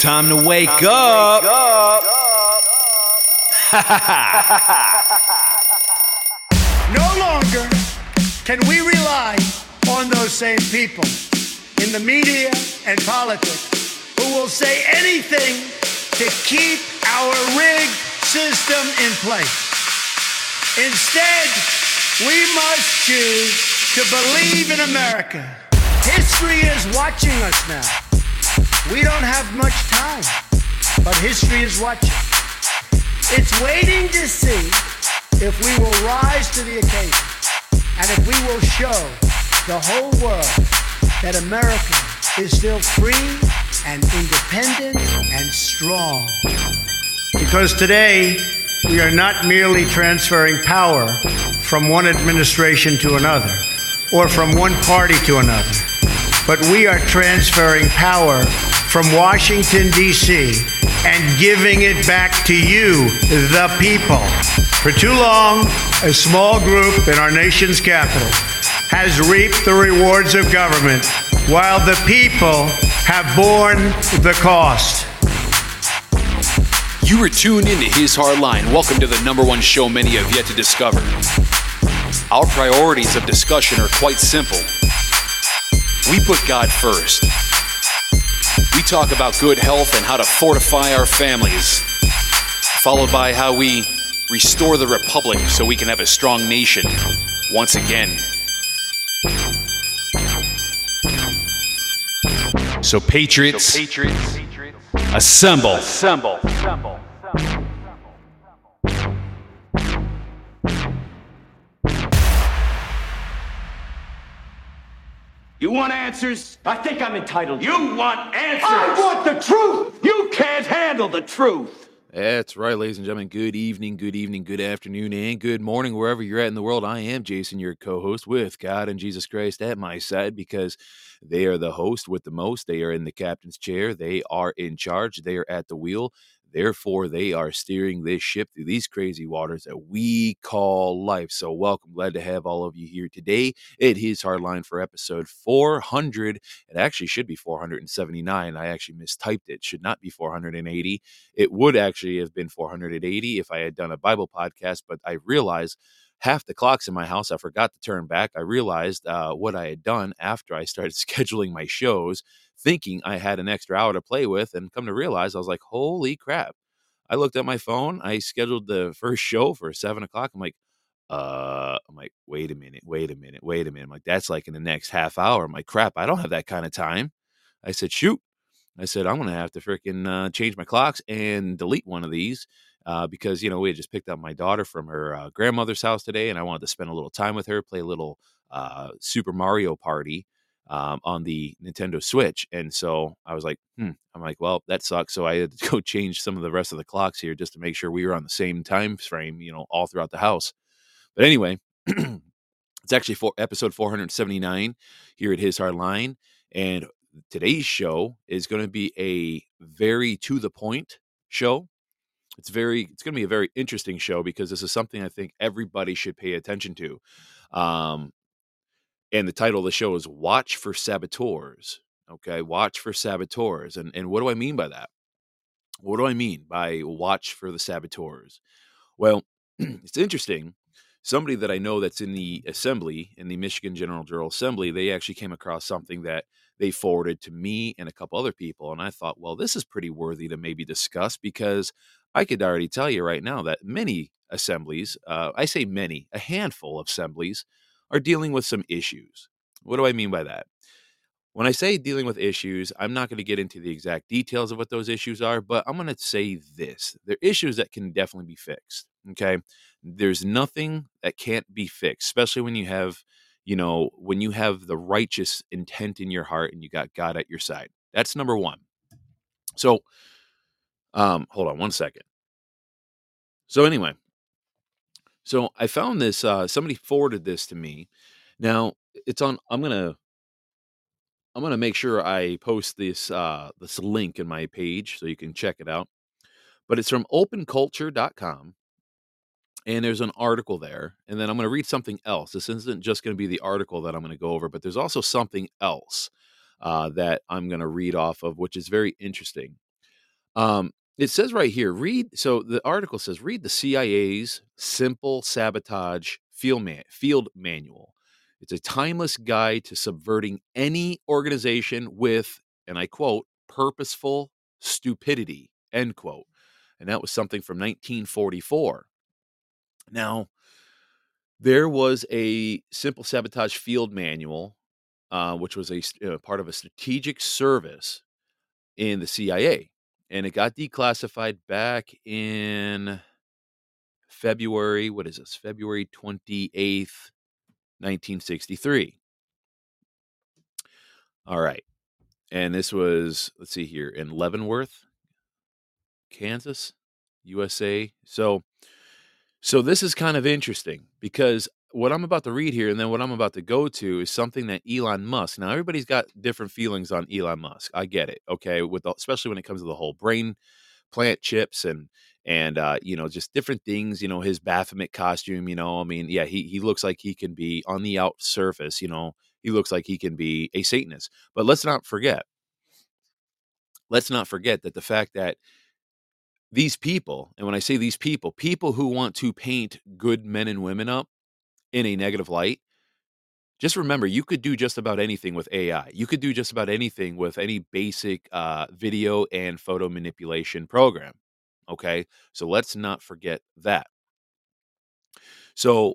Time to wake Time up. To wake up. no longer can we rely on those same people in the media and politics who will say anything to keep our rigged system in place. Instead, we must choose to believe in America. History is watching us now. We don't have much time, but history is watching. It's waiting to see if we will rise to the occasion and if we will show the whole world that America is still free and independent and strong. Because today, we are not merely transferring power from one administration to another or from one party to another, but we are transferring power from Washington, D.C., and giving it back to you, the people. For too long, a small group in our nation's capital has reaped the rewards of government while the people have borne the cost. You are tuned into His Hard Line. Welcome to the number one show many have yet to discover. Our priorities of discussion are quite simple. We put God first. We talk about good health and how to fortify our families, followed by how we restore the republic so we can have a strong nation once again. So, Patriots, so Patriots assemble. assemble. assemble. You want answers? I think I'm entitled. You want answers? I want the truth! You can't handle the truth! That's right, ladies and gentlemen. Good evening, good evening, good afternoon, and good morning, wherever you're at in the world. I am Jason, your co host, with God and Jesus Christ at my side because they are the host with the most. They are in the captain's chair. They are in charge. They are at the wheel. Therefore, they are steering this ship through these crazy waters that we call life. So, welcome. Glad to have all of you here today. It is Hardline for episode 400. It actually should be 479. I actually mistyped it. Should not be 480. It would actually have been 480 if I had done a Bible podcast, but I realized half the clocks in my house. I forgot to turn back. I realized uh, what I had done after I started scheduling my shows thinking I had an extra hour to play with. And come to realize, I was like, holy crap. I looked at my phone. I scheduled the first show for seven o'clock. I'm like, uh, I'm like, wait a minute, wait a minute, wait a minute. I'm like, that's like in the next half hour. I'm like, crap, I don't have that kind of time. I said, shoot. I said, I'm going to have to freaking uh, change my clocks and delete one of these uh, because, you know, we had just picked up my daughter from her uh, grandmother's house today and I wanted to spend a little time with her, play a little uh, Super Mario Party um, on the Nintendo Switch. And so I was like, hmm. I'm like, well, that sucks. So I had to go change some of the rest of the clocks here just to make sure we were on the same time frame, you know, all throughout the house. But anyway, it's actually for episode 479 here at His Hard Line. And today's show is going to be a very to the point show. It's very, it's going to be a very interesting show because this is something I think everybody should pay attention to. Um, and the title of the show is Watch for Saboteurs. Okay, watch for saboteurs. And and what do I mean by that? What do I mean by watch for the saboteurs? Well, it's interesting. Somebody that I know that's in the assembly, in the Michigan General Jural Assembly, they actually came across something that they forwarded to me and a couple other people. And I thought, well, this is pretty worthy to maybe discuss because I could already tell you right now that many assemblies, uh, I say many, a handful of assemblies, are dealing with some issues. What do I mean by that? When I say dealing with issues, I'm not going to get into the exact details of what those issues are, but I'm going to say this. They're issues that can definitely be fixed. Okay. There's nothing that can't be fixed, especially when you have, you know, when you have the righteous intent in your heart and you got God at your side. That's number one. So, um, hold on one second. So, anyway, so I found this. Uh, somebody forwarded this to me. Now it's on. I'm gonna. I'm gonna make sure I post this uh, this link in my page so you can check it out. But it's from openculture.com, and there's an article there. And then I'm to read something else. This isn't just to be the article that I'm to go over, but there's also something else uh, that I'm to read off of, which is very interesting. Um, it says right here, read. So the article says, read the CIA's simple sabotage field, man, field manual. It's a timeless guide to subverting any organization with, and I quote, purposeful stupidity, end quote. And that was something from 1944. Now, there was a simple sabotage field manual, uh, which was a uh, part of a strategic service in the CIA, and it got declassified back in February. What is this? February 28th, 1963. All right. And this was, let's see here, in Leavenworth, Kansas, USA. So, so this is kind of interesting because what I'm about to read here and then what I'm about to go to is something that Elon Musk. Now everybody's got different feelings on Elon Musk. I get it. Okay, with the, especially when it comes to the whole brain plant chips and and uh, you know just different things. You know his Baphomet costume. You know, I mean, yeah, he he looks like he can be on the out surface. You know, he looks like he can be a Satanist. But let's not forget. Let's not forget that the fact that these people, and when I say these people, people who want to paint good men and women up in a negative light, just remember you could do just about anything with AI. You could do just about anything with any basic uh, video and photo manipulation program. Okay. So let's not forget that. So,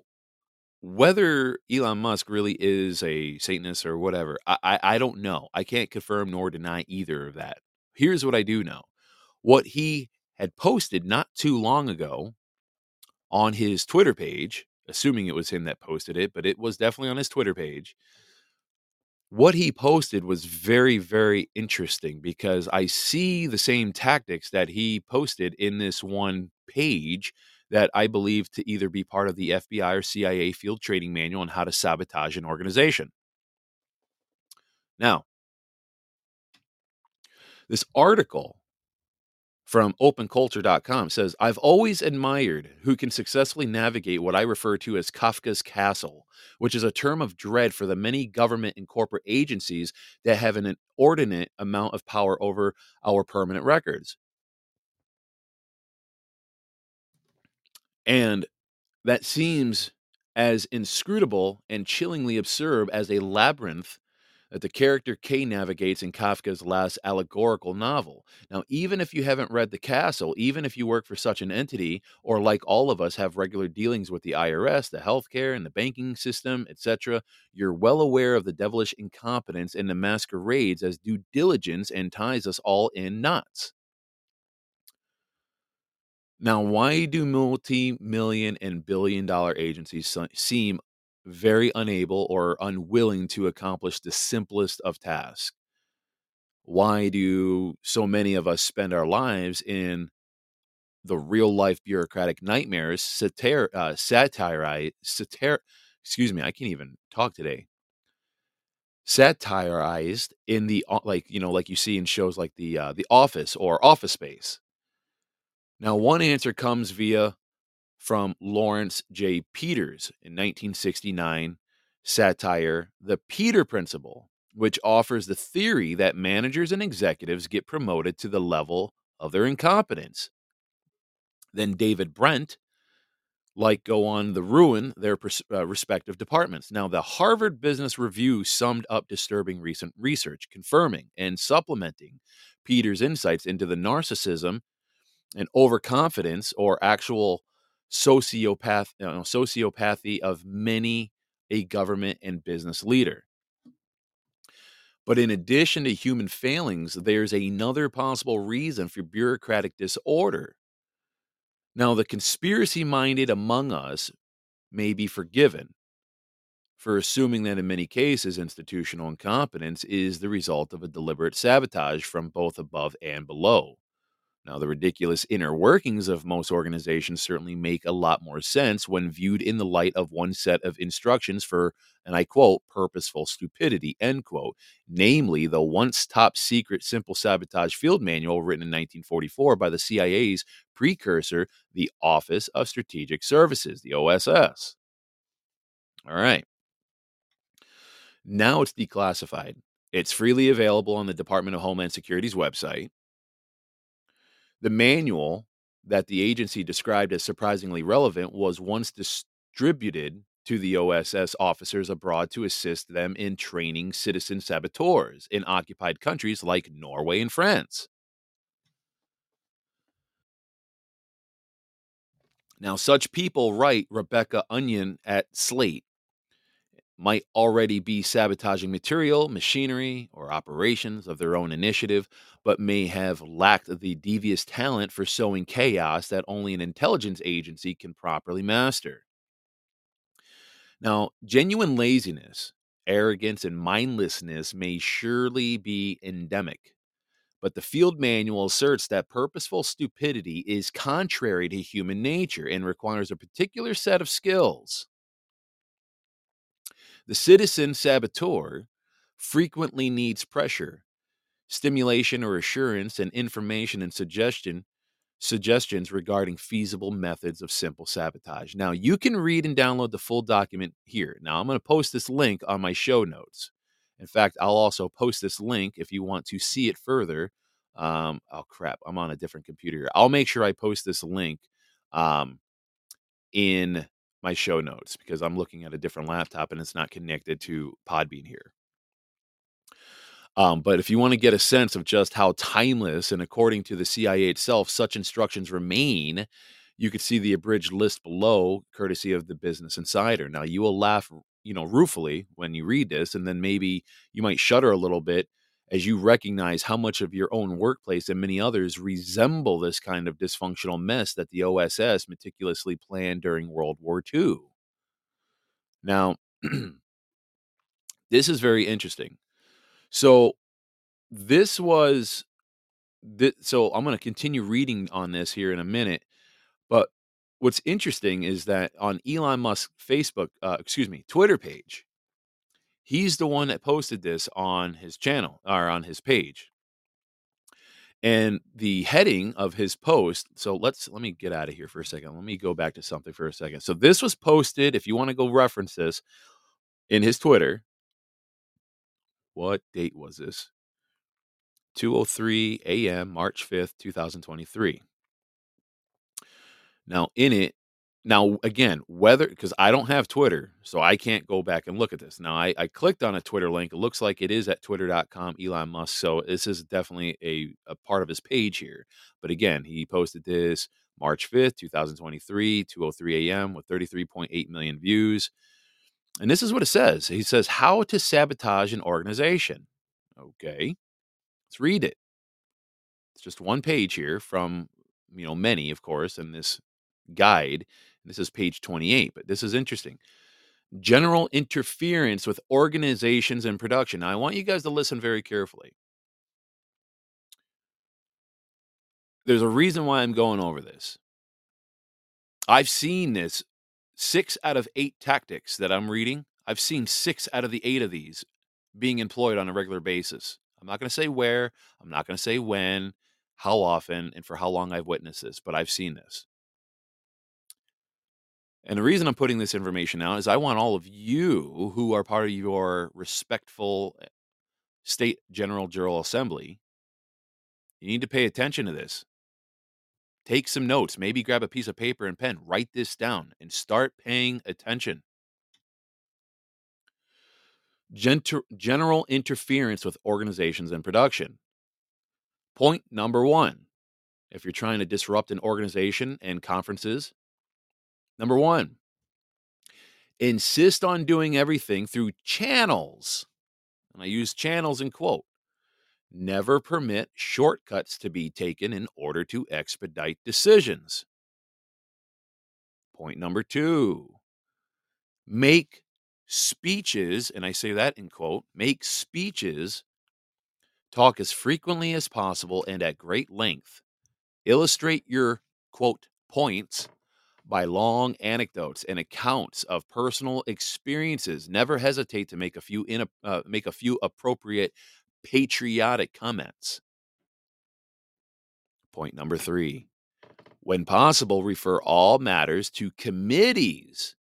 whether Elon Musk really is a Satanist or whatever, I, I, I don't know. I can't confirm nor deny either of that. Here's what I do know what he had posted not too long ago on his Twitter page assuming it was him that posted it, but it was definitely on his Twitter page. What he posted was very, very interesting because I see the same tactics that he posted in this one page that I believe to either be part of the FBI or CIA field training manual on how to sabotage an organization. Now, this article from openculture.com says I've always admired who can successfully navigate what I refer to as Kafka's castle, which is a term of dread for the many government and corporate agencies that have an inordinate amount of power over our permanent records. And that seems as inscrutable and chillingly absurd as a labyrinth that the character K navigates in Kafka's last allegorical novel. Now, even if you haven't read The Castle, even if you work for such an entity, or like all of us have regular dealings with the IRS, the healthcare, and the banking system, etc., you're well aware of the devilish incompetence and the masquerades as due diligence and ties us all in knots. Now, why do multi million and billion dollar agencies seem very unable or unwilling to accomplish the simplest of tasks? Why do so many of us spend our lives in the real life bureaucratic nightmares satir, uh, satire, satir, excuse me, I can't even talk today. Satirized in the like you know like you see in shows like the uh, the Office or Office Space. Now, one answer comes via from Laurence J. Peters in 1969 satire, The Peter Principle, which offers the theory that managers and executives get promoted to the level of their incompetence. Then David Brent, like go on the ruin their pers- uh, respective departments. Now, the Harvard Business Review summed up disturbing recent research, confirming and supplementing Peters' insights into the narcissism and overconfidence or actual sociopath, you know, sociopathy of many a government and business leader. But in addition to human failings, there's another possible reason for bureaucratic disorder. Now, the conspiracy minded among us may be forgiven for assuming that in many cases institutional incompetence is the result of a deliberate sabotage from both above and below. Now, the ridiculous inner workings of most organizations certainly make a lot more sense when viewed in the light of one set of instructions for, and I quote, purposeful stupidity, end quote, namely the once top secret simple sabotage field manual written in 1944 by the CIA's precursor, the Office of Strategic Services, the OSS. All right. Now it's declassified. It's freely available on the Department of Homeland Security's website. The manual that the agency described as surprisingly relevant was once distributed to the OSS officers abroad to assist them in training citizen saboteurs in occupied countries like Norway and France. Now, such people, write Rebecca Onion at Slate, might already be sabotaging material, machinery, or operations of their own initiative, but may have lacked the devious talent for sowing chaos that only an intelligence agency can properly master. Now, genuine laziness, arrogance, and mindlessness may surely be endemic, but the field manual asserts that purposeful stupidity is contrary to human nature and requires a particular set of skills. The citizen saboteur frequently needs pressure, stimulation or assurance, and information and suggestion suggestions regarding feasible methods of simple sabotage. Now, you can read and download the full document here. Now, I'm going to post this link on my show notes. In fact, I'll also post this link if you want to see it further. Um, oh crap, I'm on a different computer. Here. I'll make sure I post this link um, in my show notes because I'm looking at a different laptop and it's not connected to Podbean here. Um, but if you want to get a sense of just how timeless and according to the CIA itself, such instructions remain, you could see the abridged list below, courtesy of the Business Insider. Now, you will laugh, you know, ruefully when you read this, and then maybe you might shudder a little bit as you recognize how much of your own workplace and many others resemble this kind of dysfunctional mess that the OSS meticulously planned during World War II. Now, this is very interesting. So, this was so I'm going to continue reading on this here in a minute, but what's interesting is that on Elon Musk's Facebook, uh, excuse me, Twitter page, He's the one that posted this on his channel or on his page. And the heading of his post, so let's let me get out of here for a second. Let me go back to something for a second. So this was posted, if you want to go reference this, in his Twitter. What date was this? 2:03 a.m. March 5th, 2023. Now, in it, now, again, whether because I don't have Twitter, so I can't go back and look at this. Now, I, I clicked on a Twitter link. It looks like it is at twitter.com, Elon Musk. So this is definitely a, a part of his page here. But again, he posted this March 5th, 2023, 2.03 a.m. with 33.8 million views. And this is what it says. He says, How to sabotage an organization. Okay, let's read it. It's just one page here from, you know, many, of course, in this guide. This is page 28, but this is interesting. General interference with organizations and production. Now, I want you guys to listen very carefully. There's a reason why I'm going over this. I've seen this six out of eight tactics that I'm reading. I've seen six out of the eight of these being employed on a regular basis. I'm not going to say where, I'm not going to say when, how often, and for how long I've witnessed this, but I've seen this. And the reason I'm putting this information out is I want all of you who are part of your respectful eh, state general jural assembly, you need to pay attention to this. Take some notes, maybe grab a piece of paper and pen, write this down, and start paying attention. General interference with organizations and production. Point number one if you're trying to disrupt an organization and conferences, Number one, insist on doing everything through channels. And I use channels in quote. Never permit shortcuts to be taken in order to expedite decisions. Point number two, make speeches, and I say that in quote, make speeches, talk as frequently as possible and at great length Illustrate your quote points by long anecdotes and accounts of personal experiences. Never hesitate to make a few in, uh, make a few appropriate patriotic comments. Point number 3. When possible, refer all matters to committees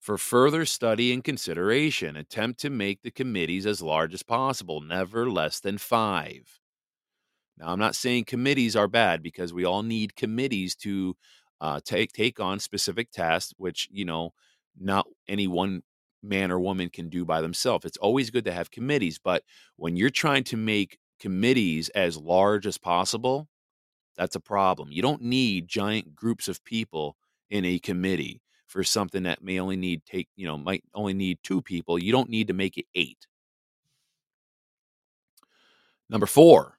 for further study and consideration. Attempt to make the committees as large as possible, never less than 5. Now, I'm not saying committees are bad because we all need committees to uh, take take on specific tasks, which you know not any one man or woman can do by themselves. It's always good to have committees, but when you're trying to make committees as large as possible, that's a problem. You don't need giant groups of people in a committee for something that may only need take you know might only need two people. You don't need to make it eight. Number four,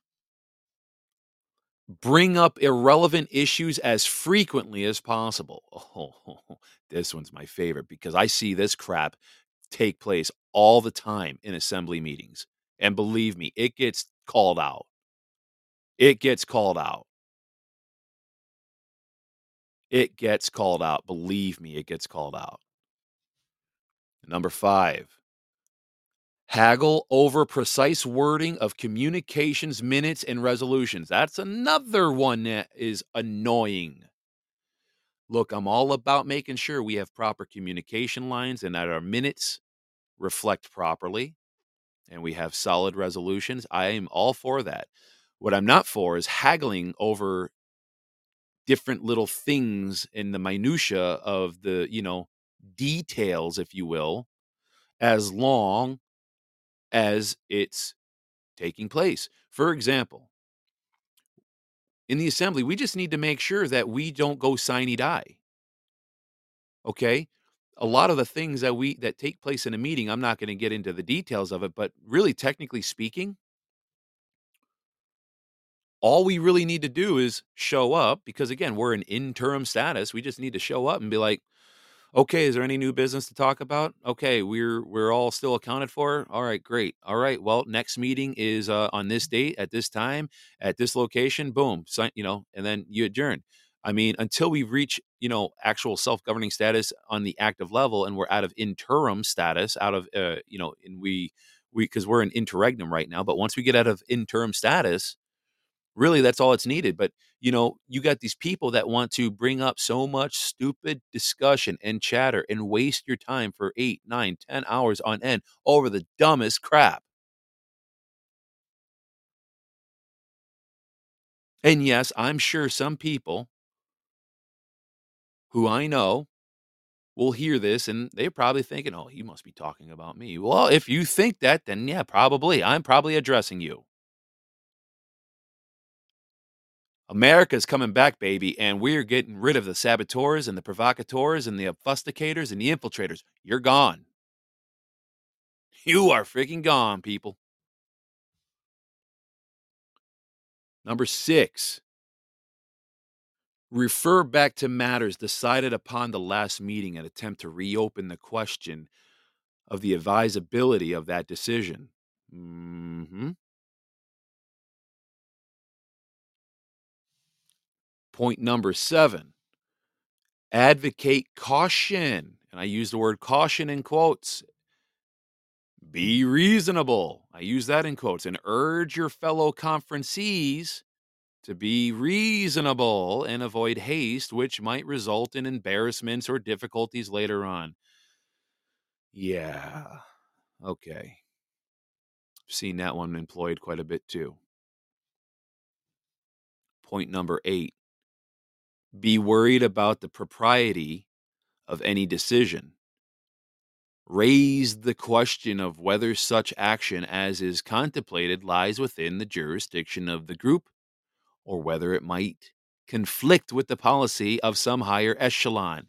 bring up irrelevant issues as frequently as possible. Oh, this one's my favorite because I see this crap take place all the time in assembly meetings. And believe me, it gets called out. It gets called out. It gets called out. Believe me, it gets called out. Number five, haggle over precise wording of communications minutes and resolutions. That's another one that is annoying. Look, I'm all about making sure we have proper communication lines and that our minutes reflect properly and we have solid resolutions. I am all for that. What I'm not for is haggling over different little things in the minutia of the, you know, details if you will, as long as it's taking place. For example, in the assembly, we just need to make sure that we don't go sine die. Okay? A lot of the things that we that take place in a meeting, I'm not going to get into the details of it, but really technically speaking, all we really need to do is show up because again, we're in interim status. We just need to show up and be like, Okay, is there any new business to talk about? Okay, we're we're all still accounted for. All right, great. All right, well, next meeting is uh, on this date at this time at this location. Boom, sign, you know, and then you adjourn. I mean, until we reach you know actual self governing status on the active level, and we're out of interim status, out of uh, you know, and we we because we're in interregnum right now. But once we get out of interim status, really that's all it's needed but you know you got these people that want to bring up so much stupid discussion and chatter and waste your time for eight nine ten hours on end over the dumbest crap. And yes i'm sure some people who i know will hear this and they're probably thinking oh he must be talking about me. Well if you think that then yeah probably i'm probably addressing you America's coming back, baby, and we're getting rid of the saboteurs and the provocateurs and the obfuscators and the infiltrators. You're gone. You are freaking gone, people. Number six, refer back to matters decided upon the last meeting and attempt to reopen the question of the advisability of that decision. Mm-hmm. Point number seven advocate caution. And I use the word caution in quotes. Be reasonable. I use that in quotes and urge your fellow conferencees to be reasonable and avoid haste, which might result in embarrassments or difficulties later on. Yeah. Okay. seen that one employed quite a bit too. Point number eight be worried about the propriety of any decision. Raise the question of whether such action as is contemplated lies within the jurisdiction of the group or whether it might conflict with the policy of some higher echelon.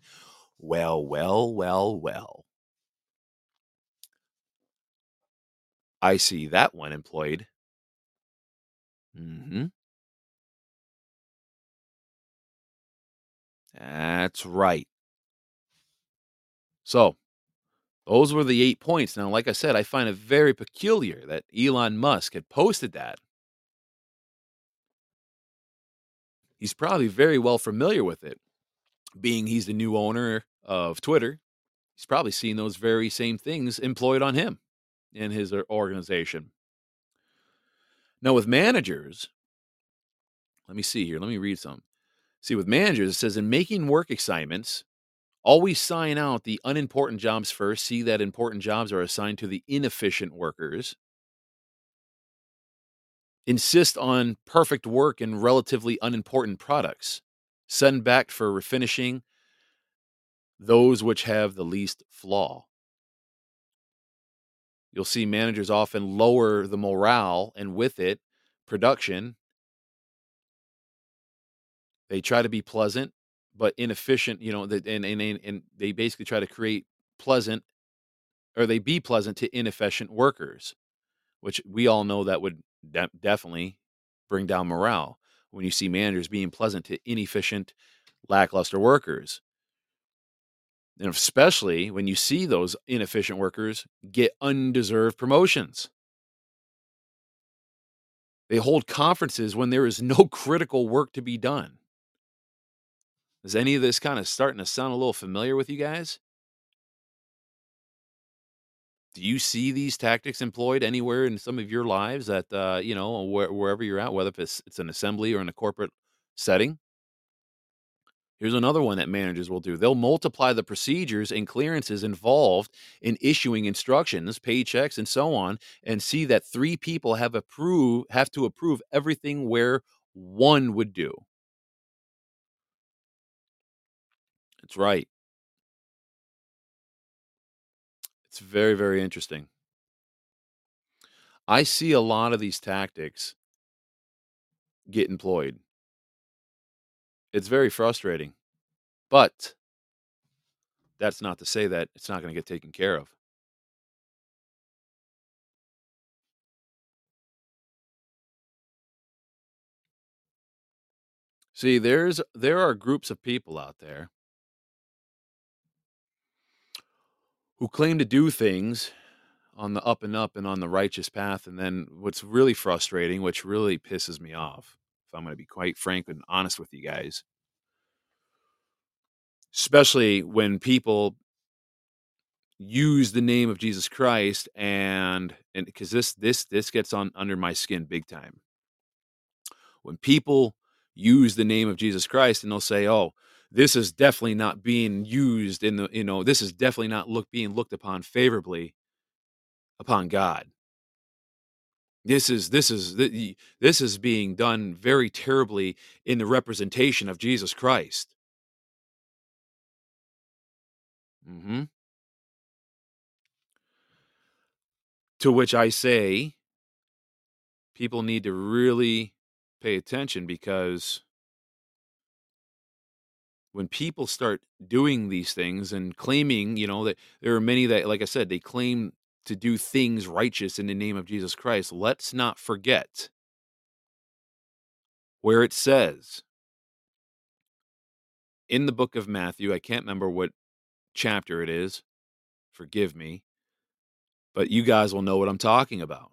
Well, well, well, well. I see that one employed. Mm-hmm. That's right. So, those were the eight points. Now, like I said, I find it very peculiar that Elon Musk had posted that. he's probably very well familiar with it. Being he's the new owner of Twitter, he's probably seen those very same things employed on him in his organization. Now, with managers, let me see here. Let me read some. See, with managers, it says in making work assignments, always sign out the unimportant jobs first. See that important jobs are assigned to the inefficient workers. Insist on perfect work and relatively unimportant products. Send back for refinishing those which have the least flaw. You'll see managers often lower the morale and with it, production. They try to be pleasant, but inefficient, you know, and, and, and they basically try to create pleasant or they be pleasant to inefficient workers, which we all know that would de- definitely bring down morale when you see managers being pleasant to inefficient, lackluster workers. And especially when you see those inefficient workers get undeserved promotions. They hold conferences when there is no critical work to be done. Is any of this kind of starting to sound a little familiar with you guys? Do you see these tactics employed anywhere in some of your lives that uh, you know where, wherever you're at, whether it's it's an assembly or in a corporate setting? Here's another one that managers will do. They'll multiply the procedures and clearances involved in issuing instructions, paychecks, and so on, and see that three people have approve have to approve everything where one would do. That's right. It's very, very interesting. I see a lot of these tactics get employed. It's very frustrating. But that's not to say that it's not going to get taken care of. See, there's there are groups of people out there who claim to do things on the up and up and on the righteous path and then what's really frustrating, which really pisses me off, if I'm going to be quite frank and honest with you guys, especially when people use the name of Jesus Christ and and because this this this gets on under my skin big time. When people use the name of Jesus Christ and they'll say, "Oh, this is definitely not being used in the you know this is definitely not look being looked upon favorably upon God." This is this is this is being done very terribly in the representation of Jesus Christ. Mm-hmm. To which I say, people need to really pay attention because when people start doing these things and claiming, you know, that there are many that, like I said, they claim to do things righteous in the name of Jesus Christ, let's not forget where it says in the book of Matthew, I can't remember what chapter it is, forgive me, but you guys will know what I'm talking about.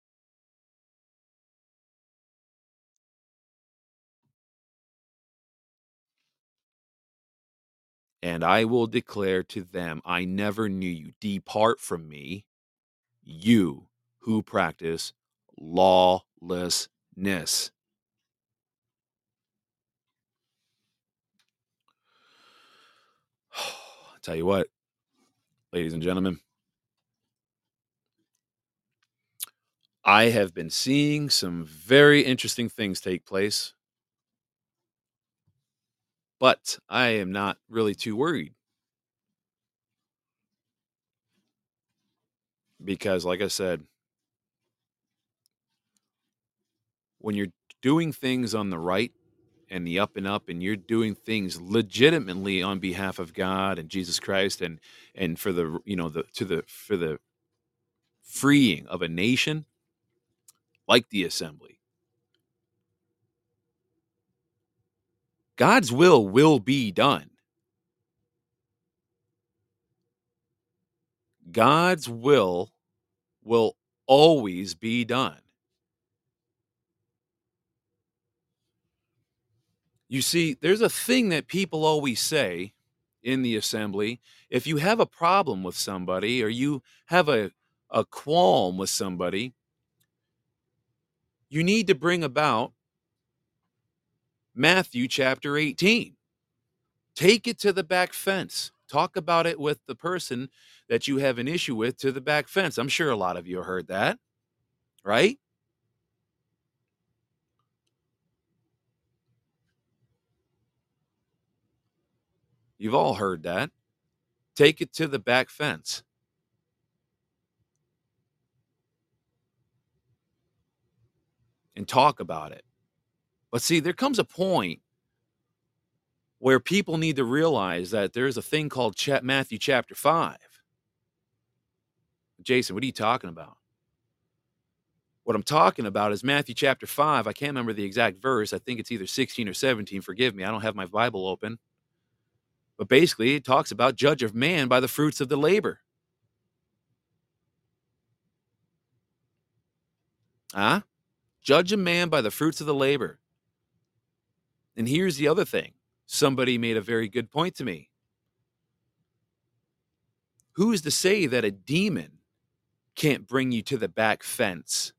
And I will declare to them, I never knew you. Depart from me, you who practice lawlessness. tell you what, ladies and gentlemen, I have been seeing some very interesting things take place, but I am not really too worried. Because, like I said, when you're doing things on the right and the up and up and you're doing things legitimately on behalf of God and Jesus Christ and and for the you know the to the for the freeing of a nation like the assembly God's will will be done God's will will always be done You see, there's a thing that people always say in the assembly. If you have a problem with somebody or you have a, a qualm with somebody, you need to bring about Matthew chapter 18. Take it to the back fence. Talk about it with the person that you have an issue with to the back fence. I'm sure a lot of you heard that, right? You've all heard that. Take it to the back fence. And talk about it. But see, there comes a point where people need to realize that there's a thing called Matthew chapter 5. Jason, what are you talking about? What I'm talking about is Matthew chapter 5. I can't remember the exact verse. I think it's either 16 or 17. Forgive me. I don't have my Bible open. But basically, it talks about judge of man by the fruits of the labor. Huh? Judge a man by the fruits of the labor. And here's the other thing somebody made a very good point to me. Who is to say that a demon can't bring you to the back fence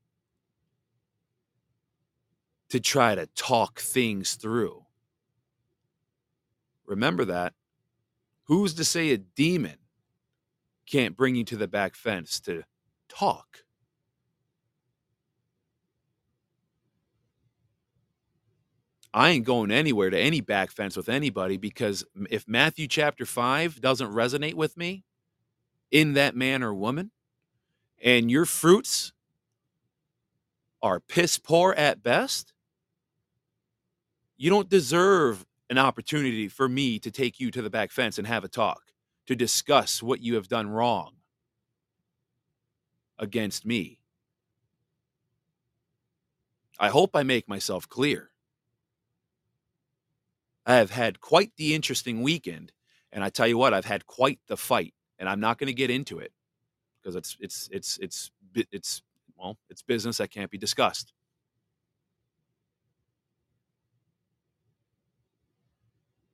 to try to talk things through? Remember that. Who's to say a demon can't bring you to the back fence to talk? I ain't going anywhere to any back fence with anybody because if Matthew chapter 5 doesn't resonate with me in that man or woman, and your fruits are piss poor at best, you don't deserve an opportunity for me to take you to the back fence and have a talk, to discuss what you have done wrong against me. I hope I make myself clear. I have had quite the interesting weekend, and I tell you what, I've had quite the fight, and I'm not going to get into it because it's it's it's it's it's well, it's business that can't be discussed.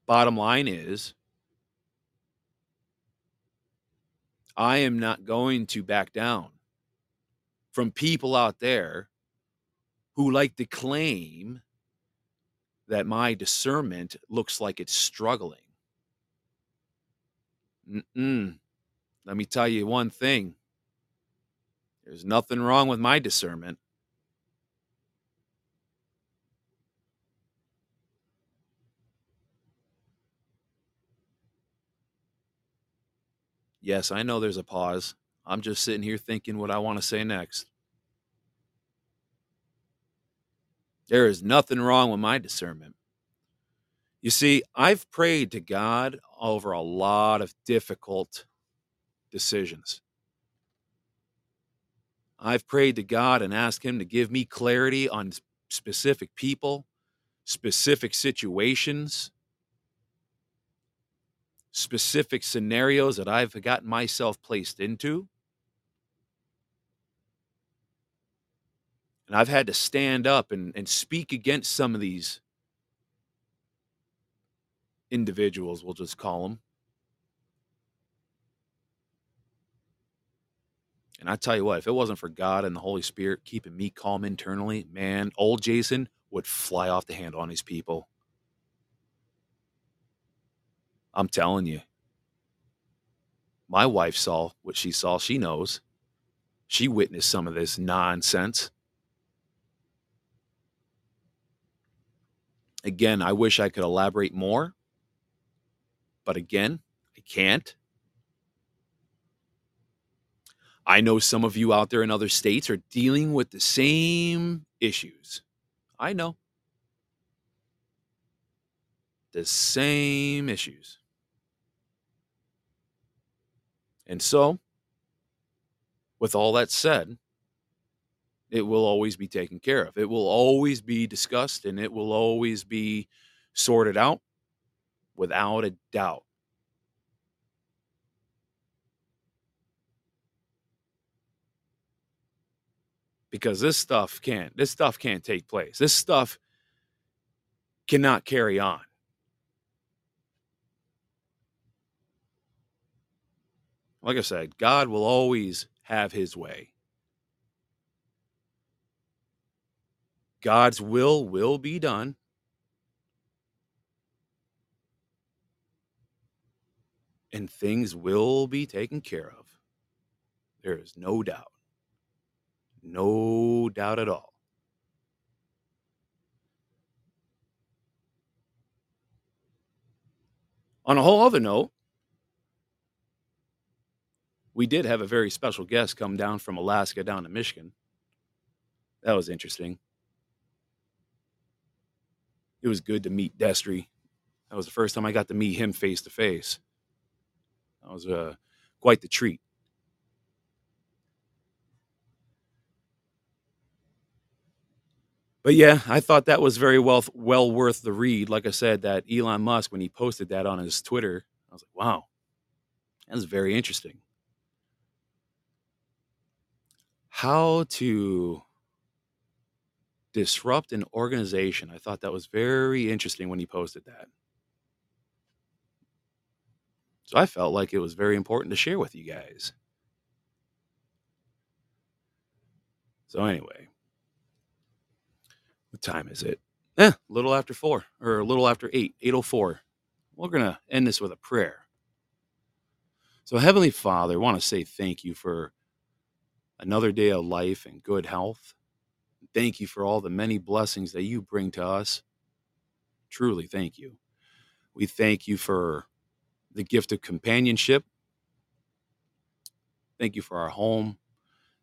Bottom line is, I am not going to back down from people out there who like to claim that my discernment looks like it's struggling. Mm-mm. Let me tell you one thing there's nothing wrong with my discernment. Yes, I know there's a pause. I'm just sitting here thinking what I want to say next. There is nothing wrong with my discernment. You see, I've prayed to God over a lot of difficult decisions. I've prayed to God and asked Him to give me clarity on specific people, specific situations, specific scenarios that I've gotten myself placed into. And I've had to stand up and, and speak against some of these individuals, we'll just call them. And I tell you what, if it wasn't for God and the Holy Spirit keeping me calm internally, man, old Jason would fly off the handle on these people. I'm telling you. My wife saw what she saw. She knows. She witnessed some of this nonsense. Again, I wish I could elaborate more, but again, I can't. I know some of you out there in other states are dealing with the same issues. I know. the same issues. And so, with all that said, it will always be taken care of. It will always be discussed and it will always be sorted out without a doubt. Because this stuff can't this stuff can't take place. This stuff cannot carry on. Like I said, God will always have his way. God's will will be done. And things will be taken care of. There is no doubt. No doubt at all. On a whole other note, we did have a very special guest come down from Alaska down to Michigan. That was interesting. It was good to meet Destry. That was the first time I got to meet him face to face. That was uh, quite the treat. But yeah, I thought that was very well well worth the read. Like I said, that Elon Musk when he posted that on his Twitter, I was like, wow, that's very interesting. How to disrupt an organization. I thought that was very interesting when he posted that. So I felt like it was very important to share with you guys. So anyway, what time is it? Eh, a little after four, or a little after eight, 804. We're going to end this with a prayer. So, Heavenly Father, I want to say thank you for another day of life and good health. Thank you for all the many blessings that you bring to us. Truly, thank you. We thank you for the gift of companionship. Thank you for our home.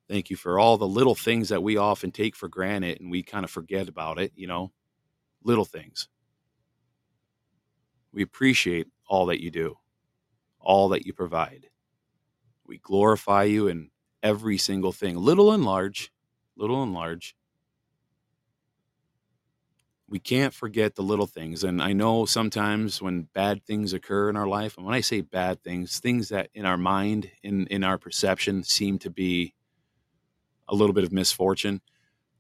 Thank you for all the little things that we often take for granted and we kind of forget about it, you know, little things. We appreciate all that you do, all that you provide. We glorify you in every single thing, little and large, little and large. We can't forget the little things. And I know sometimes when bad things occur in our life, and when I say bad things, things that in our mind, in, in our perception, seem to be a little bit of misfortune,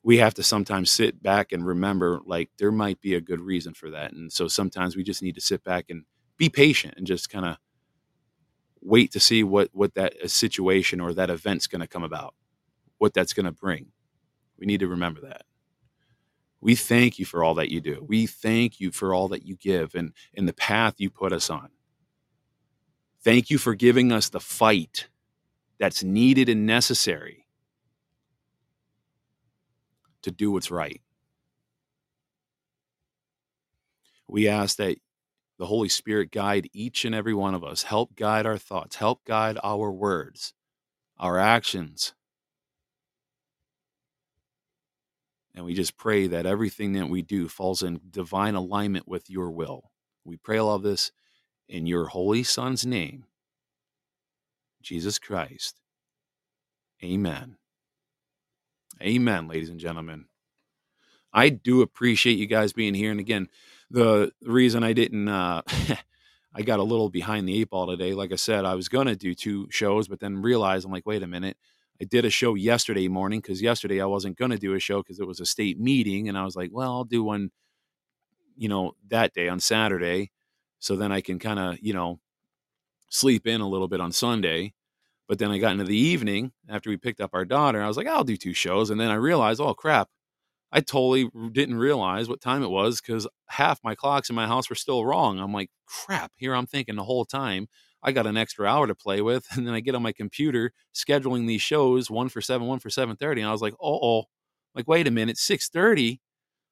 we have to sometimes sit back and remember like there might be a good reason for that. And so sometimes we just need to sit back and be patient and just kind of wait to see what what that uh, situation or that event's going to come about, what that's going to bring. We need to remember that. We thank you for all that you do. We thank you for all that you give and in the path you put us on. Thank you for giving us the fight that's needed and necessary to do what's right. We ask that the Holy Spirit guide each and every one of us, help guide our thoughts, help guide our words, our actions. And we just pray that everything that we do falls in divine alignment with your will. We pray all of this in your holy Son's name, Jesus Christ. Amen. Amen, ladies and gentlemen. I do appreciate you guys being here. And again, the reason I didn't, uh, I got a little behind the eight ball today. Like I said, I was going to do two shows, but then realized I'm like, wait a minute. I did a show yesterday morning because yesterday I wasn't going to do a show because it was a state meeting. And I was like, well, I'll do one, you know, that day on Saturday. So then I can kind of, you know, sleep in a little bit on Sunday. But then I got into the evening after we picked up our daughter. I was like, I'll do two shows. And then I realized, oh, crap. I totally didn't realize what time it was because half my clocks in my house were still wrong. I'm like, crap. Here I'm thinking the whole time I got an extra hour to play with. And then I get on my computer scheduling these shows, one for seven, one for 7.30. And I was like, oh, like, wait a minute, 6.30? I'm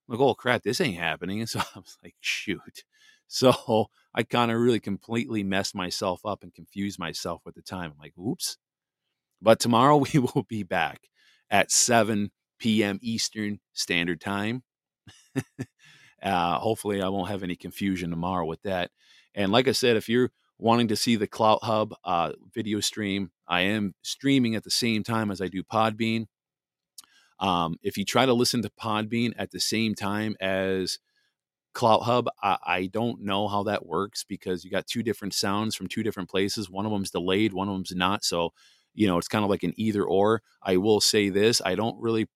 like, oh, crap, this ain't happening. And so I was like, shoot. So I kind of really completely messed myself up and confused myself with the time. I'm like, oops. But tomorrow we will be back at 7 p.m. Eastern Standard Time. Uh, hopefully, I won't have any confusion tomorrow with that. And like I said, if you're wanting to see the CloutHub uh, video stream, I am streaming at the same time as I do Podbean. Um, if you try to listen to Podbean at the same time as CloutHub, I, I, don't know how that works because you got two different sounds from two different places. One of them's delayed, one of them's not. So, you know, it's kind of like an either or. I will say this I don't really,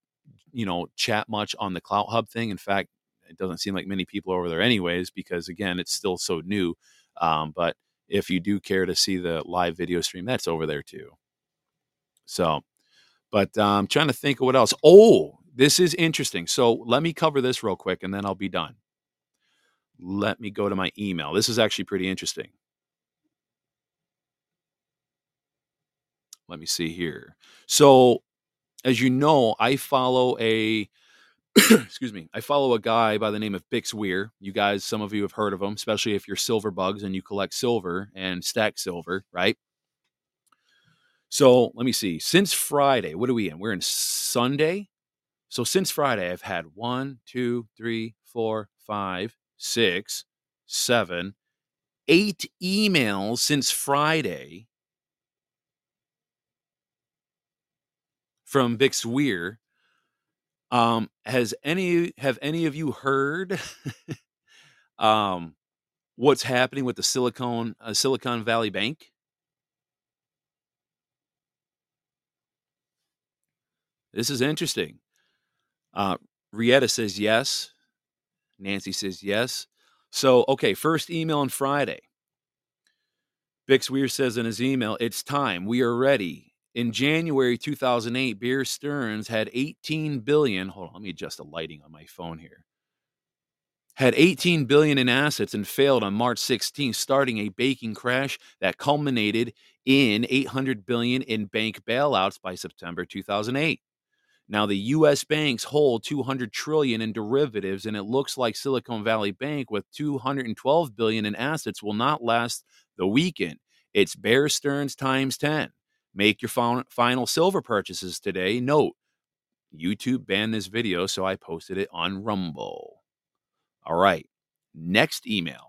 you know, chat much on the CloutHub thing. In fact, it doesn't seem like many people are over there, anyways, because again, it's still so new. Um, but if you do care to see the live video stream, that's over there too. So, but I'm um, trying to think of what else. Oh, this is interesting. So let me cover this real quick and then I'll be done. Let me go to my email. This is actually pretty interesting. Let me see here. So, as you know, I follow a excuse me, I follow a guy by the name of Bix Weir. You guys, some of you have heard of him, especially if you're silver bugs and you collect silver and stack silver, right? So let me see. Since Friday, what are we in? We're in Sunday. So since Friday, I've had one, two, three, four, five, six, seven, eight emails since Friday from Bix Weir um, has any have any of you heard um, what's happening with the Silicon uh, Silicon Valley Bank? This is interesting. Uh, Rietta says yes. Nancy says yes. So, okay, first email on Friday. Bix Weir says in his email, It's time. We are ready. In January 2008, Bear Stearns had 18 billion. Hold on, let me adjust the lighting on my phone here. Had 18 billion in assets and failed on March 16, starting a banking crash that culminated in 800 billion in bank bailouts by September 2008. Now the US banks hold 200 trillion in derivatives and it looks like Silicon Valley Bank with 212 billion in assets will not last the weekend. It's Bear Stearns times 10. Make your final silver purchases today. Note, YouTube banned this video, so I posted it on Rumble. All right. Next email.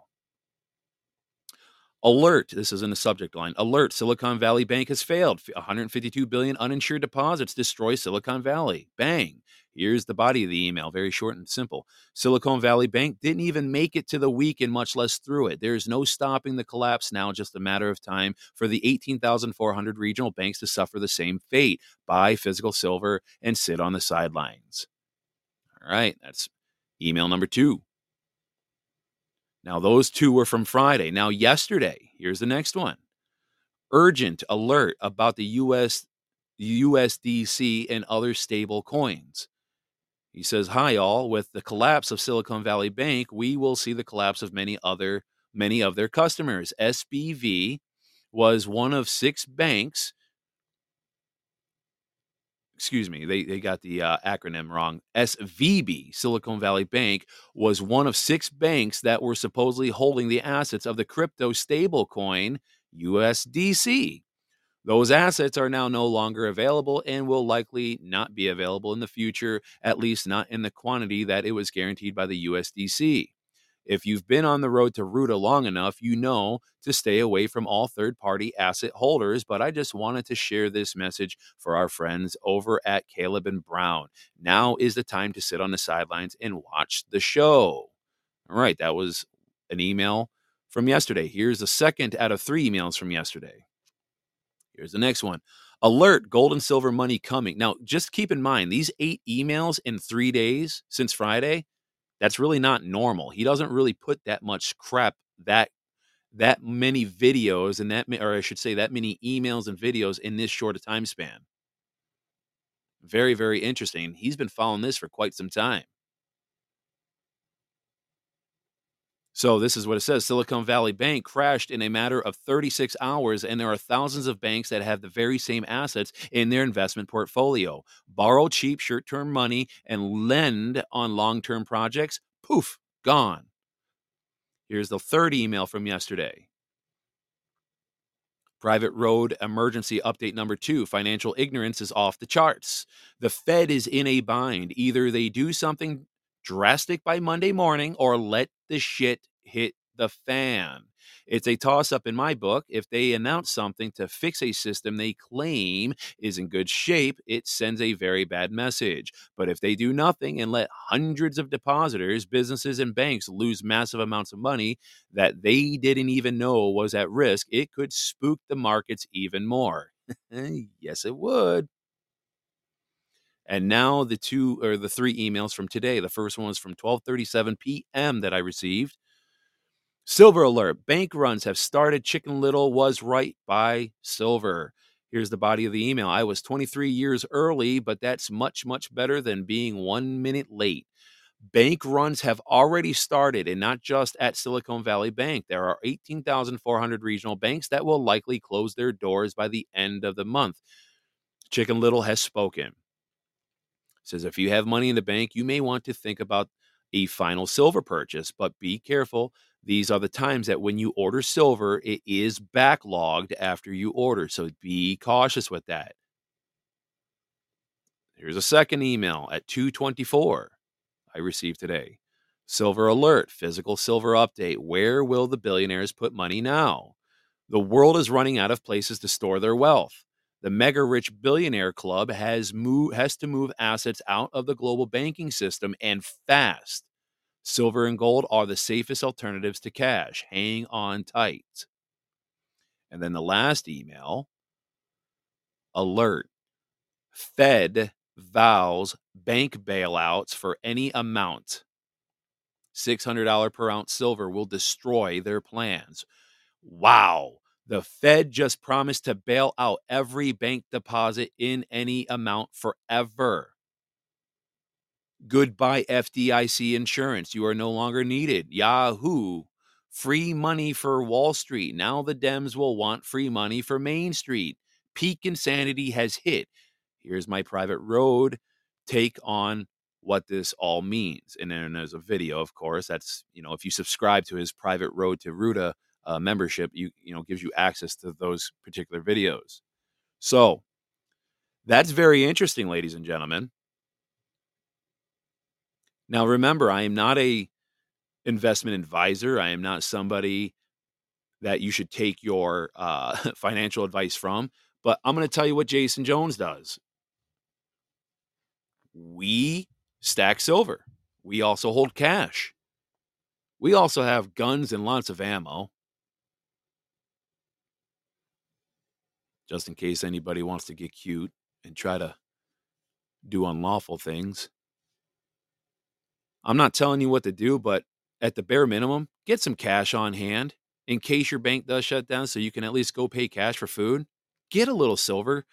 Alert. This is in the subject line. Alert. Silicon Valley Bank has failed. 152 billion uninsured deposits destroy Silicon Valley. Bang. Here's the body of the email, very short and simple. Silicon Valley Bank didn't even make it to the weekend, much less through it. There's no stopping the collapse now, just a matter of time for the 18,400 regional banks to suffer the same fate buy physical silver and sit on the sidelines. All right, that's email number two. Now, those two were from Friday. Now, yesterday, here's the next one urgent alert about the US USDC and other stable coins. He says, "Hi all, with the collapse of Silicon Valley Bank, we will see the collapse of many other many of their customers. SBV was one of six banks excuse me, they, they got the uh, acronym wrong. SVB, Silicon Valley Bank, was one of six banks that were supposedly holding the assets of the crypto stablecoin USDC. Those assets are now no longer available and will likely not be available in the future, at least not in the quantity that it was guaranteed by the USDC. If you've been on the road to Roota long enough, you know to stay away from all third party asset holders. But I just wanted to share this message for our friends over at Caleb and Brown. Now is the time to sit on the sidelines and watch the show. All right, that was an email from yesterday. Here's the second out of three emails from yesterday. Here's the next one. Alert, gold and silver money coming. Now, just keep in mind, these eight emails in three days since Friday, that's really not normal. He doesn't really put that much crap, that that many videos and that or I should say that many emails and videos in this short a time span. Very, very interesting. He's been following this for quite some time. So this is what it says. Silicon Valley Bank crashed in a matter of 36 hours, and there are thousands of banks that have the very same assets in their investment portfolio. Borrow cheap short-term money and lend on long-term projects. Poof, gone. Here's the third email from yesterday. Private Road Emergency Update number two financial ignorance is off the charts. The Fed is in a bind. Either they do something drastic by Monday morning or let the shit hit the fan. It's a toss up in my book. If they announce something to fix a system they claim is in good shape, it sends a very bad message. But if they do nothing and let hundreds of depositors, businesses, and banks lose massive amounts of money that they didn't even know was at risk, it could spook the markets even more. yes, it would. And now the two or the three emails from today. The first one was from 12:37 p.m. that I received. Silver alert. Bank runs have started. Chicken Little was right by Silver. Here's the body of the email. I was 23 years early, but that's much, much better than being one minute late. Bank runs have already started, and not just at Silicon Valley Bank. There are 18,400 regional banks that will likely close their doors by the end of the month. Chicken Little has spoken. Says if you have money in the bank, you may want to think about a final silver purchase, but be careful. These are the times that when you order silver, it is backlogged after you order. So be cautious with that. Here's a second email at 224 I received today. Silver alert, physical silver update. Where will the billionaires put money now? The world is running out of places to store their wealth. The mega rich billionaire club has move, has to move assets out of the global banking system and fast. Silver and gold are the safest alternatives to cash. Hang on tight. And then the last email alert. Fed vows bank bailouts for any amount. $600 per ounce silver will destroy their plans. Wow. The Fed just promised to bail out every bank deposit in any amount forever. Goodbye, FDIC insurance. You are no longer needed. Yahoo. Free money for Wall Street. Now the Dems will want free money for Main Street. Peak insanity has hit. Here's my private road take on what this all means. And then there's a video, of course. That's, you know, if you subscribe to his private road to Ruta uh, membership, you, you know, gives you access to those particular videos. So that's very interesting, ladies and gentlemen. Now, remember, I am not a investment advisor. I am not somebody that you should take your uh, financial advice from. But I'm going to tell you what Jason Jones does. We stack silver. We also hold cash. We also have guns and lots of ammo. Just in case anybody wants to get cute and try to do unlawful things. I'm not telling you what to do, but at the bare minimum, get some cash on hand in case your bank does shut down so you can at least go pay cash for food. Get a little silver.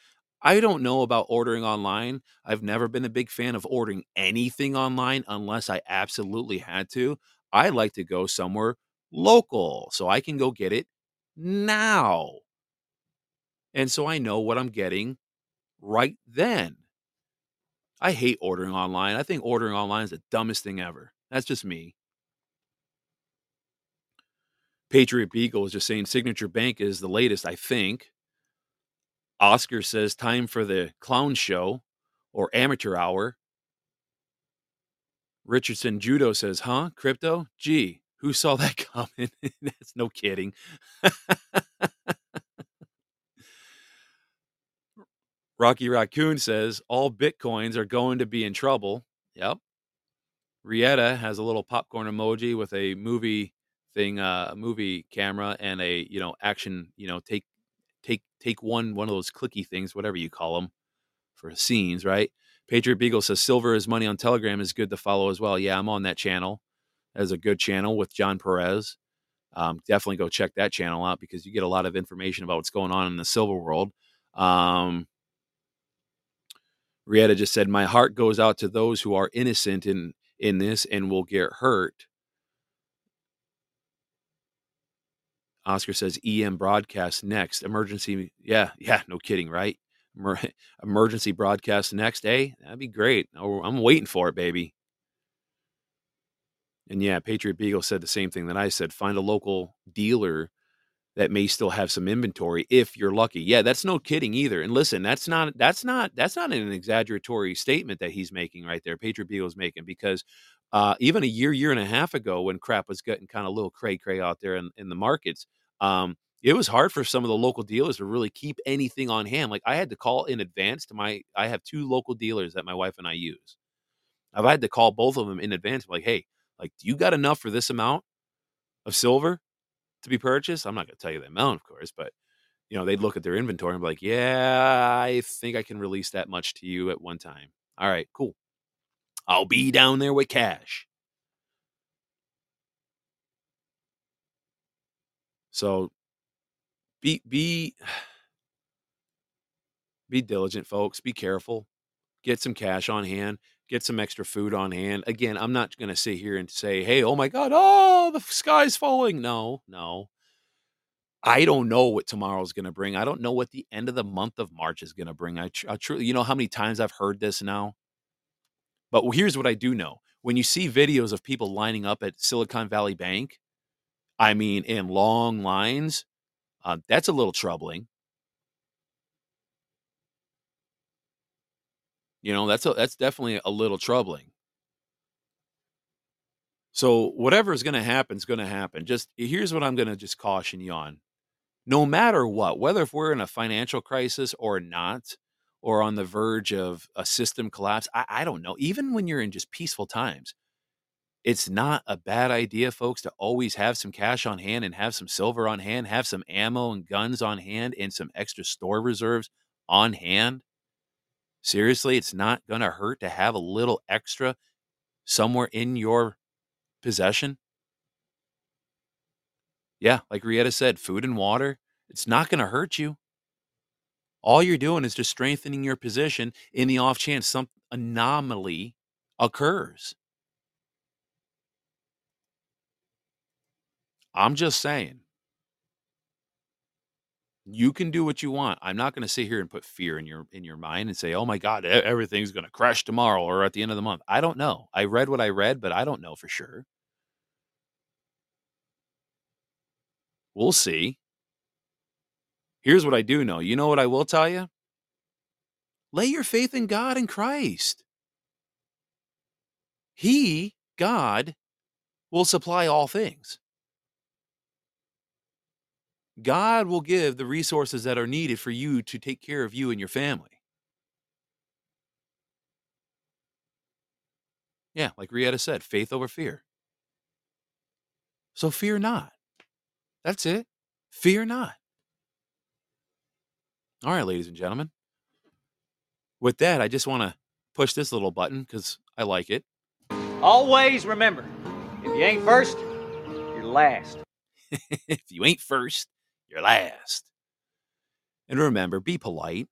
I don't know about ordering online. I've never been a big fan of ordering anything online unless I absolutely had to. I like to go somewhere local so I can go get it now. And so I know what I'm getting right then. I hate ordering online. I think ordering online is the dumbest thing ever. That's just me. Patriot Beagle is just saying Signature Bank is the latest, I think. Oscar says time for the clown show or amateur hour. Richardson Judo says, huh? Crypto? Gee, who saw that coming? That's no kidding. Rocky Raccoon says all bitcoins are going to be in trouble. Yep. Rietta has a little popcorn emoji with a movie thing, uh, movie camera, and a you know action, you know take take take one one of those clicky things, whatever you call them, for scenes, right? Patriot Beagle says silver is money on Telegram is good to follow as well. Yeah, I'm on that channel. As a good channel with John Perez. Um, definitely go check that channel out because you get a lot of information about what's going on in the silver world. Um, Rieta just said, "My heart goes out to those who are innocent in in this and will get hurt." Oscar says, "EM broadcast next. Emergency, yeah, yeah, no kidding, right? Emer- emergency broadcast next day. That'd be great. Oh, I'm waiting for it, baby." And yeah, Patriot Beagle said the same thing that I said. Find a local dealer that may still have some inventory if you're lucky. Yeah, that's no kidding either. And listen, that's not that's not that's not an exaggeratory statement that he's making right there. Patriot Beagle's making because uh, even a year, year and a half ago, when crap was getting kind of little cray cray out there in, in the markets, um, it was hard for some of the local dealers to really keep anything on hand. Like I had to call in advance to my. I have two local dealers that my wife and I use. I've had to call both of them in advance. Like, hey, like, do you got enough for this amount of silver to be purchased? I'm not going to tell you the amount, of course, but you know, they'd look at their inventory and be like, yeah, I think I can release that much to you at one time. All right, cool. I'll be down there with cash. So be be be diligent, folks. Be careful. Get some cash on hand. Get some extra food on hand. Again, I'm not going to sit here and say, "Hey, oh my God, oh the sky's falling." No, no. I don't know what tomorrow's going to bring. I don't know what the end of the month of March is going to bring. I, tr- I truly, you know, how many times I've heard this now. But here's what I do know: when you see videos of people lining up at Silicon Valley Bank, I mean, in long lines, uh, that's a little troubling. You know, that's a, that's definitely a little troubling. So whatever is going to happen is going to happen. Just eh, here's what I'm going to just caution you on. No matter what, whether if we're in a financial crisis or not, or on the verge of a system collapse, I, I don't know. Even when you're in just peaceful times, it's not a bad idea, folks, to always have some cash on hand and have some silver on hand, have some ammo and guns on hand, and some extra store reserves on hand. Seriously, it's not going to hurt to have a little extra somewhere in your possession. Yeah, like Rietta said, food and water, it's not going to hurt you. All you're doing is just strengthening your position in the off chance some anomaly occurs. I'm just saying. You can do what you want. I'm not going to sit here and put fear in your in your mind and say, "Oh my god, everything's going to crash tomorrow or at the end of the month." I don't know. I read what I read, but I don't know for sure. We'll see. Here's what I do know. You know what I will tell you? Lay your faith in God and Christ. He, God, will supply all things. God will give the resources that are needed for you to take care of you and your family. Yeah, like Rietta said, faith over fear. So fear not. That's it. Fear not. All right, ladies and gentlemen. With that, I just want to push this little button because I like it. Always remember if you ain't first, you're last. if you ain't first, you're last. And remember, be polite.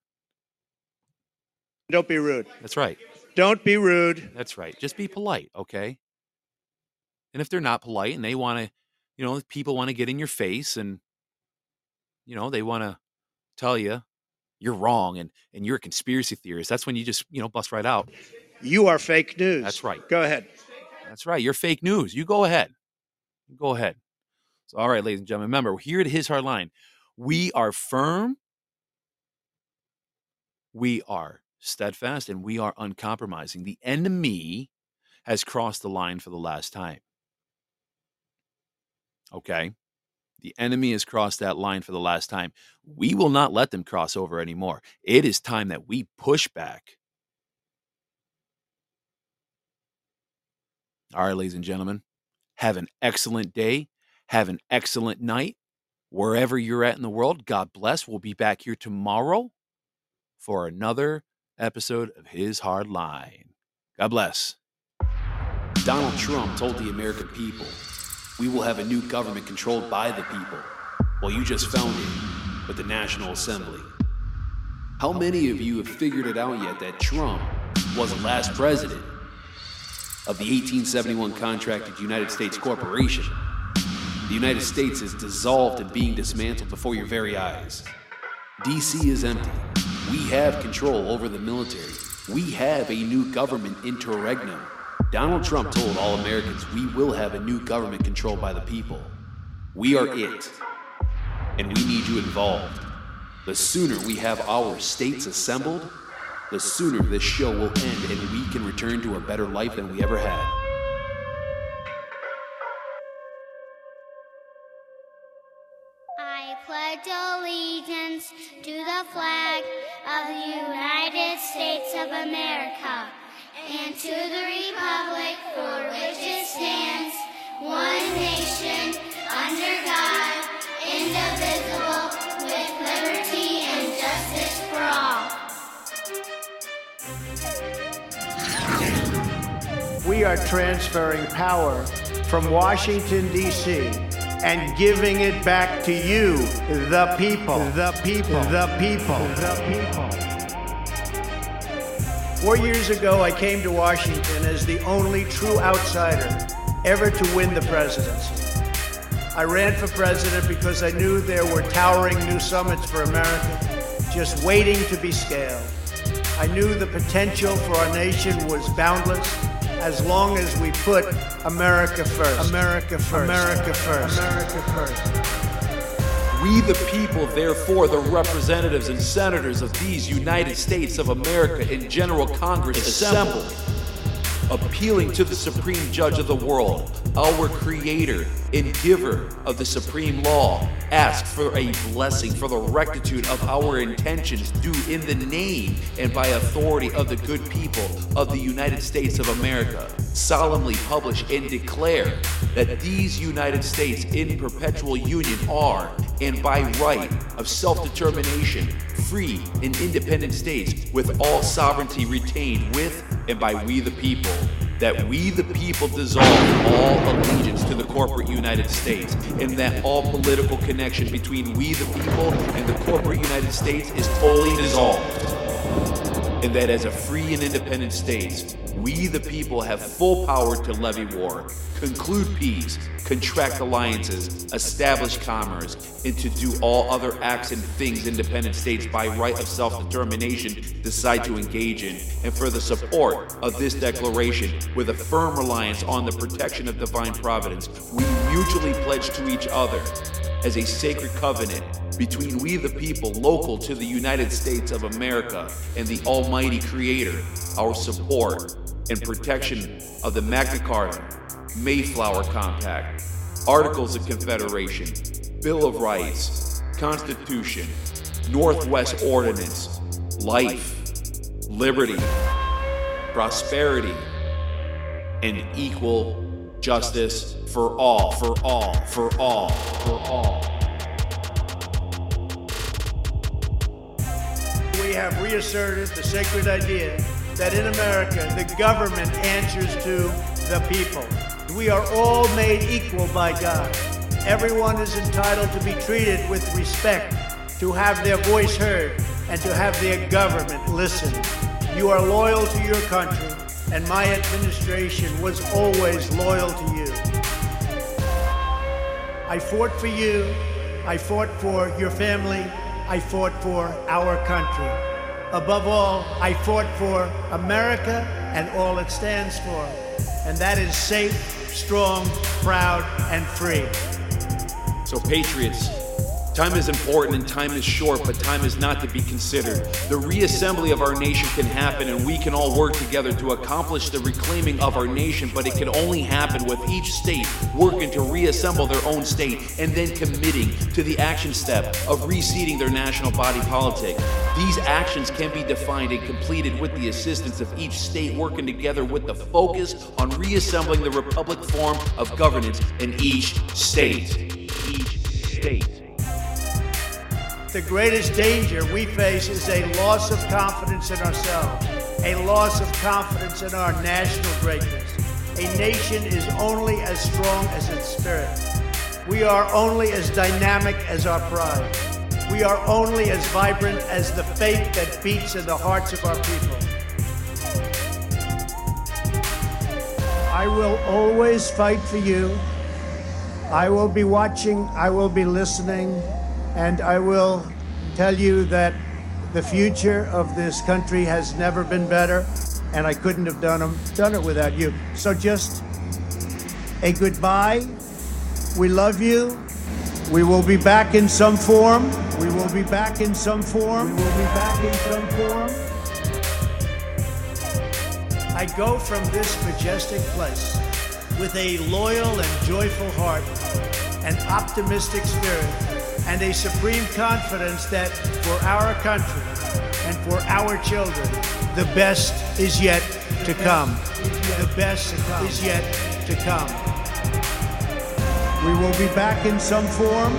Don't be rude. That's right. Don't be rude. That's right. Just be polite, okay? And if they're not polite and they want to, you know, people want to get in your face and, you know, they want to tell you you're wrong and and you're a conspiracy theorist, that's when you just, you know, bust right out. You are fake news. That's right. Go ahead. That's right. You're fake news. You go ahead. You go ahead. All right, ladies and gentlemen, remember, here at His Hard Line, we are firm, we are steadfast, and we are uncompromising. The enemy has crossed the line for the last time. Okay? The enemy has crossed that line for the last time. We will not let them cross over anymore. It is time that we push back. All right, ladies and gentlemen, have an excellent day. Have an excellent night. Wherever you're at in the world, God bless. We'll be back here tomorrow for another episode of His Hard Line. God bless. Donald Trump told the American people, we will have a new government controlled by the people. Well, you just found it with the National Assembly. How many of you have figured it out yet that Trump was the last president of the 1871 contracted United States Corporation? The United States is dissolved and being dismantled before your very eyes. DC is empty. We have control over the military. We have a new government interregnum. Donald Trump told all Americans we will have a new government controlled by the people. We are it. and we need you involved. The sooner we have our states assembled, the sooner this show will end and we can return to a better life than we ever had. Pledge allegiance to the flag of the United States of America and to the republic for which it stands, one nation, under God, indivisible, with liberty and justice for all. We are transferring power from Washington, D.C. and giving it back to you, the people. The people. The people. The people. Four years ago, I came to Washington as the only true outsider ever to win the presidency. I ran for president because I knew there were towering new summits for America just waiting to be scaled. I knew the potential for our nation was boundless as long as we put America first. America first. America first. America first. We, the people, therefore, the representatives and senators of these United States of America in General Congress assembled, appealing to the Supreme Judge of the world, our Creator and Giver of the Supreme Law, ask for a blessing for the rectitude of our intentions due in the name and by authority of the good people of the United States of America. Solemnly publish and declare that these United States in perpetual union are, and by right of self determination, free and independent states with all sovereignty retained with and by we the people. That we the people dissolve all allegiance to the corporate United States, and that all political connection between we the people and the corporate United States is fully dissolved. And that as a free and independent state, we the people have full power to levy war, conclude peace, contract alliances, establish commerce, and to do all other acts and things independent states by right of self-determination decide to engage in, and for the support of this declaration, with a firm reliance on the protection of divine providence, we mutually pledge to each other as a sacred covenant between we the people local to the United States of America and the Almighty Creator, our support and protection of the Magna Carta, Mayflower Compact, Articles of Confederation, Bill of Rights, Constitution, Northwest Ordinance, life, liberty, prosperity, and equal justice for all, for all, for all, for all. We have reasserted the sacred idea that in America, the government answers to the people. We are all made equal by God. Everyone is entitled to be treated with respect, to have their voice heard, and to have their government listen. You are loyal to your country, and my administration was always loyal to you. I fought for you. I fought for your family. I fought for our country. Above all, I fought for America and all it stands for. And that is safe, strong, proud, and free. So, Patriots, time is important and time is short, but time is not to be considered. The reassembly of our nation can happen, and we can all work together to accomplish the reclaiming of our nation, but it can only happen with each state working to reassemble their own state and then committing to the action step of reseating their national body politic. These actions can be defined and completed with the assistance of each state working together with the focus on reassembling the republic form of governance in each state. Each state. The greatest danger we face is a loss of confidence in ourselves, a loss of confidence in our national greatness. A nation is only as strong as its spirit. We are only as dynamic as our pride. We are only as vibrant as the faith that beats in the hearts of our people. I will always fight for you. I will be watching, I will be listening, and I will tell you that the future of this country has never been better, and I couldn't have done, done it without you. So just a goodbye. We love you. We will be back in some form. We will be back in some form. We will be back in some form. I go from this majestic place with a loyal and joyful heart, an optimistic spirit, and a supreme confidence that for our country and for our children, the best is yet to come. The best is yet to come. We will be back in some form.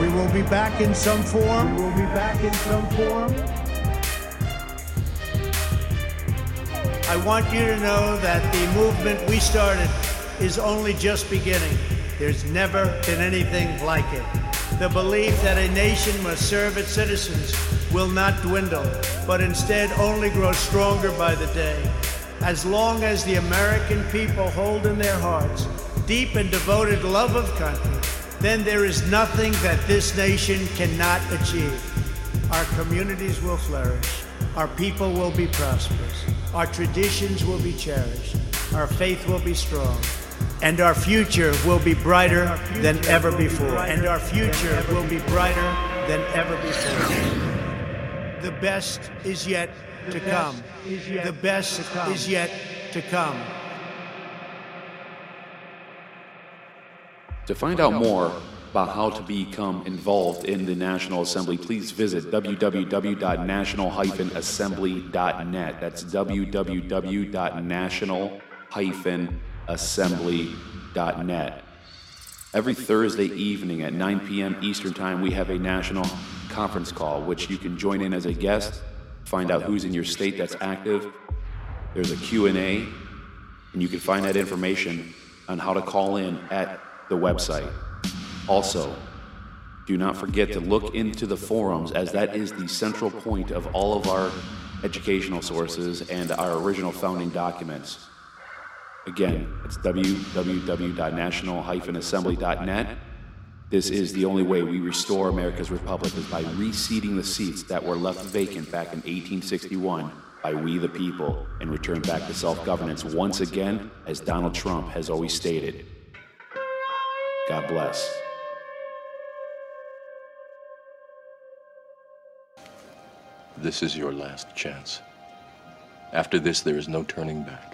We will be back in some form. We will be back in some form. I want you to know that the movement we started is only just beginning. There's never been anything like it. The belief that a nation must serve its citizens will not dwindle, but instead only grow stronger by the day. As long as the American people hold in their hearts deep and devoted love of country, then there is nothing that this nation cannot achieve. Our communities will flourish, our people will be prosperous, our traditions will be cherished, our faith will be strong, and our future will be brighter than ever before. And our future will be brighter than ever before. The best is yet to come. The best is yet to come. To find out more about how to become involved in the National Assembly, please visit www.national-assembly.net. That's www.national-assembly.net. Every Thursday evening at 9 p.m. Eastern Time, we have a national conference call, which you can join in as a guest, find out who's in your state that's active. There's a Q&A, and you can find that information on how to call in at the website. Also, do not forget to look into the forums as that is the central point of all of our educational sources and our original founding documents. Again, it's www.national-assembly.net. This is the only way we restore America's republic is by reseating the seats that were left vacant back in 1861 by we the people and return back to self-governance once again, as Donald Trump has always stated. God bless. This is your last chance. After this, there is no turning back.